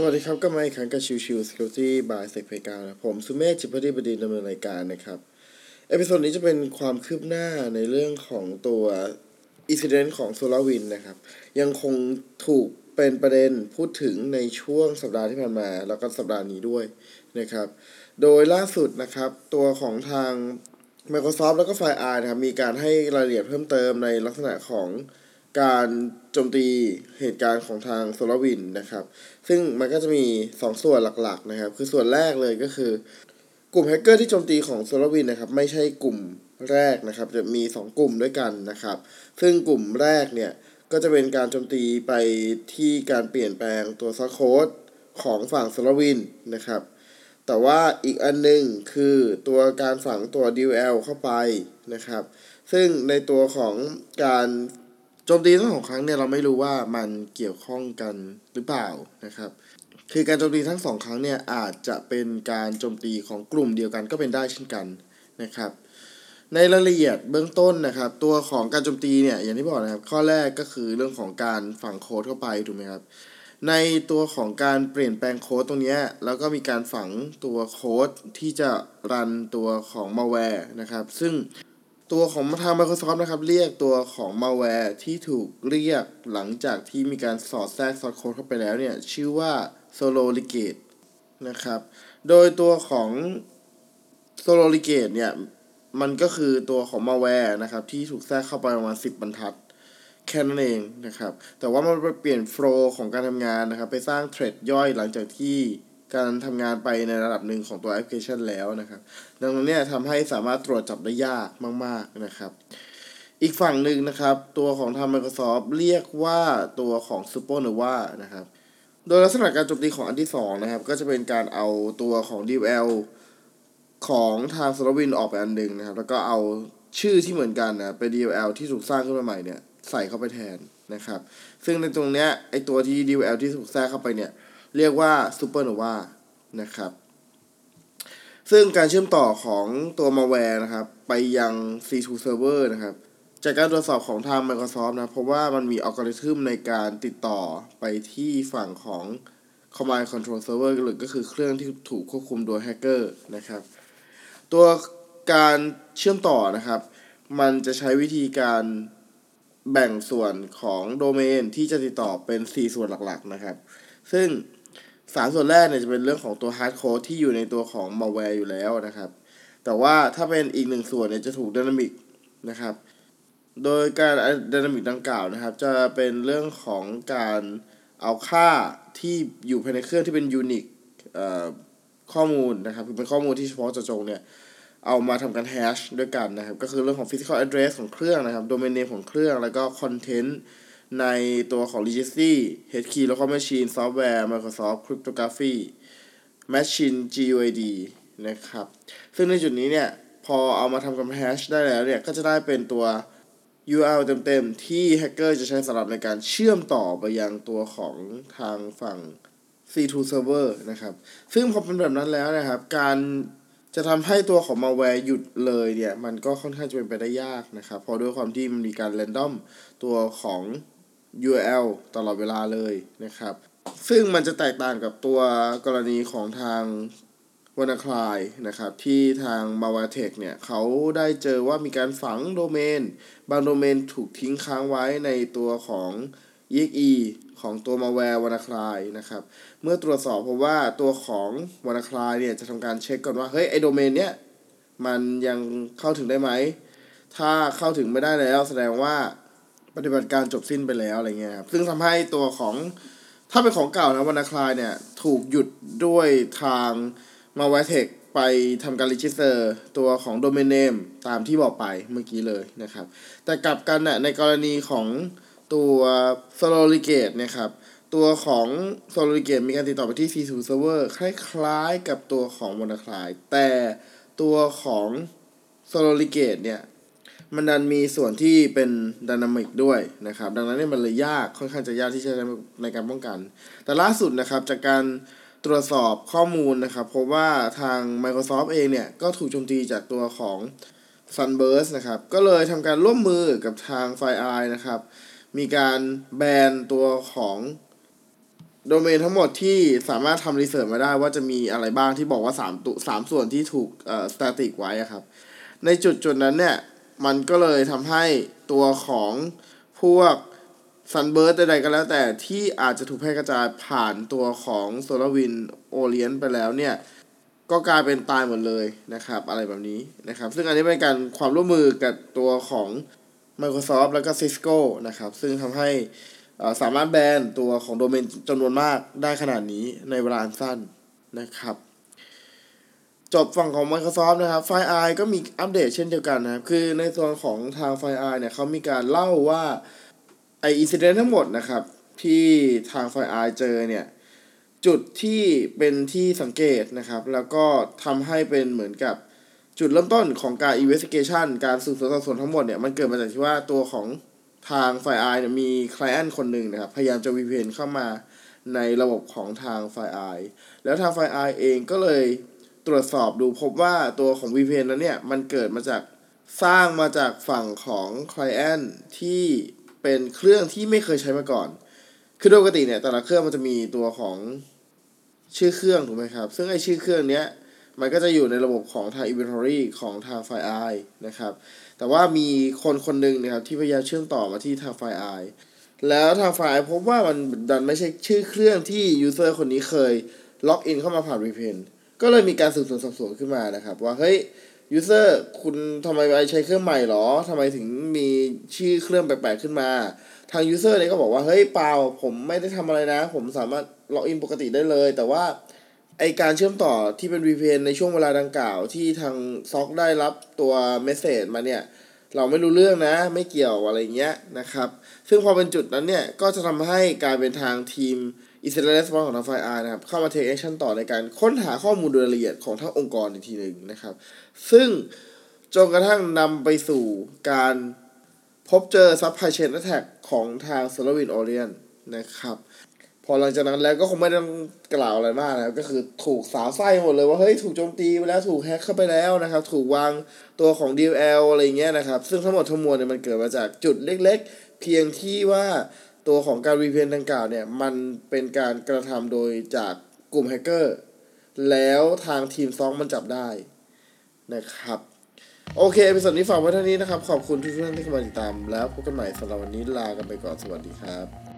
สวัสดีครับ ก็มาอีกครั้งกับชิวชิว Security by s e c p กานะผมสุเมธจิปฏิบดีดำเนินรายการนะครับ episode นี้จะเป็นความคืบหน้าในเรื่องของตัวอิส i เดนต์ของ SolarWinds นะครับ ยังคงถูกเป็นประเด็นพูดถึงในช่วงสัปดาห์ที่ผ่านมา แล้วก็สัปดาห์นี้ด้วยนะครับ โดยล่าสุดนะครับ ตัวของทาง Microsoft แล้วก็ FireEye นะครับ มีการให้รายละเอียดเพิ่มเติมในลักษณะของ การโจมตีเหตุการณ์ของทาง SolarWinds นะครับ ซึ่งมันก็จะมี 2 ส่วนหลักๆนะครับ คือส่วนแรกเลยก็คือกลุ่มแฮกเกอร์ที่โจมตีของ SolarWinds นะครับไม่ใช่กลุ่มแรกนะครับ จะมี 2 กลุ่มด้วยกันนะครับ ซึ่งกลุ่มแรกเนี่ยก็จะเป็นการโจมตีไปที่การเปลี่ยนแปลงตัว source code ของฝั่ง SolarWinds นะครับ แต่ว่าอีกอันนึงคือตัวการฝังตัว DLL เข้าไปนะครับ ซึ่งในตัวของการ โจมตีทั้งสองครั้งเนี่ยเราไม่รู้ว่ามันเกี่ยวข้องกันหรือเปล่านะครับ คือการโจมตีทั้งสองครั้งเนี่ยอาจจะเป็นการโจมตีของกลุ่มเดียวกันก็เป็นได้เช่นกันนะครับ ในรายละเอียดเบื้องต้นนะครับ ตัวของการโจมตีเนี่ยอย่างที่บอกนะครับ ข้อแรกก็คือเรื่องของการฝังโค้ดเข้าไปถูกไหมครับในตัวของการเปลี่ยนแปลงโค้ดตรงนี้แล้วก็มีการฝังตัวโค้ดที่จะรันตัวของมาแวร์นะครับ ซึ่ง ตัวของทาง Microsoft นะครับ เรียกตัวของ malware ที่ถูกเรียกหลังจากที่มีการสอดแทรกซอสโค้ดเข้าไปแล้วเนี่ย ชื่อว่า Sololicate นะครับ โดยตัวของ Sololicate เนี่ย มันก็คือตัวของ malware นะครับ ที่ถูกแทรกเข้าไปประมาณ 10 บรรทัด แค่นั้นเองนะครับ แต่ว่ามันไปเปลี่ยนโฟล์ของการทำงานนะครับ ไปสร้างเทรดย่อยหลังจากที่ การทำงานไปในระดับหนึ่งของตัวแอปพลิเคชันแล้วนะครับ ดังนั้นเนี่ยทำให้สามารถตรวจจับได้ยากมาก ๆนะครับ อีกฝั่งหนึ่งนะครับ ตัวของทาง Microsoft เรียกว่าตัวของ Supernova นะครับ โดยลักษณะการโจมตีของอันที่ 2 นะครับ ก็จะเป็นการเอาตัวของ DLL ของทาง s o l a r w i n ออกไปอันหนึ่งนะครับ แล้วก็เอาชื่อที่เหมือนกันนะเป็น DLL ที่ถูกสร้างขึ้นมาใหม่เนี่ยใส่เข้าไปแทนนะครับ ซึ่งในตรงเนี้ยไอตัวที่ DLL ที่ถูกแทรกเข้าไปเนี่ย เรียกว่า Supernova นะครับ ซึ่งการเชื่อมต่อของตัว malware นะครับ ไปยัง C2 server นะครับ จากการตรวจสอบของทาง Microsoft นะเพราะว่ามันมีอัลกอริทึมในการติดต่อไปที่ฝั่งของ Command Control Server หรือก็คือเครื่องที่ถูกควบคุมโดยแฮกเกอร์นะครับ ตัวการเชื่อมต่อนะครับ มันจะใช้วิธีการแบ่งส่วนของโดเมนที่จะติดต่อเป็น 4 ส่วนหลักๆนะครับ ซึ่ง สามส่วนแรกเนี่ยจะเป็นเรื่องของตัว hardcode ที่อยู่ในตัวของมาแวร์อยู่แล้วนะครับ แต่ว่าถ้าเป็นอีกหนึ่งส่วนเนี่ยจะถูก dynamic นะครับ โดยการ dynamic ดังกล่าวนะครับ จะเป็นเรื่องของการเอาค่าที่อยู่ภายในเครื่องที่เป็น unique ข้อมูลนะครับคือเป็นข้อมูลที่เฉพาะเจาะจงเนี่ยเอามาทำการแฮชด้วยกันนะครับ ก็คือเรื่องของ physical address ของเครื่องนะครับ domain name ของเครื่อง แล้วก็ content ในตัวของ Legacy H-key แล้วก็ Machine Software Microsoft Cryptography Machine GUID นะครับ ซึ่งในจุดนี้เนี่ย พอเอามาทำกับ hash ได้แล้วเนี่ย ก็จะได้เป็นตัว URL เต็มๆ ที่แฮกเกอร์จะใช้สำหรับในการเชื่อมต่อไปยังตัวของทางฝั่ง C2 server นะครับ ซึ่งพอเป็นแบบนั้นแล้วนะครับ การจะทำให้ตัวของ malware หยุดเลยเนี่ย มันก็ค่อนข้างจะเป็นไปได้ยากนะครับ เพราะด้วยความที่มันมีการ random ตัวของ URL ตลอดเวลาเลยนะครับ ซึ่งมันจะแตกต่างกับตัวกรณีของทาง w a n n a c r y นะครับ ที่ทาง m a w a t e c h เนี่ยเขาได้เจอว่ามีการฝังโดเมน บางโดเมนถูกทิ้งค้างไว้ในตัวของ exe ของตัว malware w a n n a c r y นะครับ เมื่อตรวจสอบพบว่าตัวของ w a n n a c r y เนี่ยจะทำการเช็คก่อนว่า เฮ้ย ไอโดเมนเนี้ยมันยังเข้าถึงได้ไหม ถ้าเข้าถึงไม่ได้แล้วแสดงว่า ปฏิบัติการจบสิ้นไปแล้วอะไรเงี้ยครับซึ่งทำให้ตัวของถ้าเป็นของเก่านะ WannaCry เนี่ย ถูกหยุดด้วยทาง MalwareTech ไปทำการ register ตัวของ domain name ตามที่บอกไปเมื่อกี้เลยนะครับ แต่กลับกันนะในกรณีของตัว s o l o r i g a t e นะครับตัวของ s o l o r i g a t e มีการติดต่อไปที่ C2 Server คล้ายๆกับตัวของ WannaCry แต่ตัวของ s o l o r i g a t e เนี่ย มันดันมีส่วนที่เป็นดินามิกด้วยนะครับ ดังนั้นเนี่ยมันเลยยากค่อนข้างจะยากที่จะในการป้องกัน แต่ล่าสุดนะครับจากการตรวจสอบข้อมูลนะครับพบว่าทาง Microsoft เองเนี่ย ก็ถูกโจมตีจากตัวของ Sunburst นะครับ ก็เลยทำการร่วมมือกับทาง FireEye นะครับ มีการแบนตัวของโดเมนทั้งหมดที่สามารถทำ research มาได้ว่าจะมีอะไรบ้างที่บอกว่าสามตัวสามส่วนที่ถูกเอ่อ static ไว้ครับ ในจุดจุดนั้นเนี่ย มันก็เลยทำให้ตัวของพวก Sunburst ใดๆก็แล้วแต่ที่อาจจะถูกแพร่กระจายผ่านตัวของ SolarWindsโอเลียนไปแล้วเนี่ย ก็กลายเป็นตายหมดเลยนะครับ อะไรแบบนี้นะครับ ซึ่งอันนี้เป็นการความร่วมมือกับตัวของ Microsoft แล้วก็ Cisco นะครับ ซึ่งทำให้สามารถแบนตัวของโดเมนจำนวนมากได้ขนาดนี้ในเวลาอันสั้นนะครับ จบฝั่งของ Microsoft นะครับ f i r e ก็มีอัปเดตเช่นเดียวกันนะครับ คือในส่วนของทาง f i r e เนี่ยเขามีการเล่าว่าไออินซิเดนต์ทั้งหมดนะครับ ที่ทาง f i r e เจอเนี่ย จุดที่เป็นที่สังเกตนะครับ แล้วก็ทำให้เป็นเหมือนกับจุดเริ่มต้นของการ investigation การสืบสวนสอบสวนทั้งหมดเนี่ย มันเกิดมาจากที่ว่าตัวของทาง f i r e เนี่ยมี client คนหนึ่งนะครับ พยายามจะ VPN เข้ามาในระบบของทาง f i r e แล้วทาง f i r e เองก็เลย ตรวจสอบดูพบว่าตัวของ VPN นั้นเนี่ย มันเกิดมาจากสร้างมาจากฝั่งของ client ที่เป็นเครื่องที่ไม่เคยใช้มาก่อน คือโดยปกติเนี่ย แต่ละเครื่องมันจะมีตัวของชื่อเครื่องถูกไหมครับ ซึ่งไอชื่อเครื่องเนี้ย มันก็จะอยู่ในระบบของทาง inventory ของทาง f i r e e นะครับ แต่ว่ามีคนคนหนึ่งนะครับที่พยายามเชื่อมต่อมาที่ทาง f i r e e แล้วทาง f i r e e พบว่ามันดันไม่ใช่ชื่อเครื่องที่ user คนนี้เคยล็อกอินเข้ามาผ่าน VPN ก็เลยมีการสืบสวนสอบสวนขึ้นมานะครับ ว่าเฮ้ย user คุณทำไมใช้เครื่องใหม่หรอทำไมถึงมีชื่อเครื่องแปลกๆขึ้นมา ทาง user เนี่ยก็บอกว่าเฮ้ยเปล่าผมไม่ได้ทำอะไรนะ ผมสามารถล็อกอินปกติได้เลย แต่ว่าไอการเชื่อมต่อที่เป็น VPN ในช่วงเวลาดังกล่าวที่ทางซ็อกได้รับตัวเมสเซจมาเนี่ย เราไม่รู้เรื่องนะ ไม่เกี่ยวอะไรเงี้ยนะครับ ซึ่งพอเป็นจุดนั้นเนี่ย ก็จะทำให้กายเป็นทางทีม i n c i d e n t Response ของทาง FireEye นะครับเข้ามา take action ต่อในการค้นหาข้อมูลโดยละเอียดของทั้งองค์กรอีกทีหนึ่งนะครับ ซึ่งจนกระทั่งนำไปสู่การพบเจอ supply chain attack ของทาง SolarWinds Orient นะครับ พอหลังจากนั้นแล้วก็คงไม่ต้องกล่าวอะไรมากนะครับ ก็คือถูกสาวไส้หมดเลยว่าเฮ้ยถูกโจมตีไปแล้วถูกแฮ็กเข้าไปแล้วนะครับ ถูกวางตัวของ DL อะไรเงี้ยนะครับ ซึ่งทั้งหมดทั้งมวลเนี่ยมันเกิดมาจากจุดเล็ก ๆ เพียงที่ว่า ตัวของการ VPN ดังกล่าวเนี่ย มันเป็นการกระทำโดยจากกลุ่มแฮกเกอร์ แล้วทางทีมของมันจับได้นะครับ โอเค episode นี้ฝากไว้เท่านี้นะครับ ขอบคุณทุกท่านที่เข้ามาติดตาม แล้วพบกันใหม่สำหรับวันนี้ลากันไปก่อนสวัสดีครับ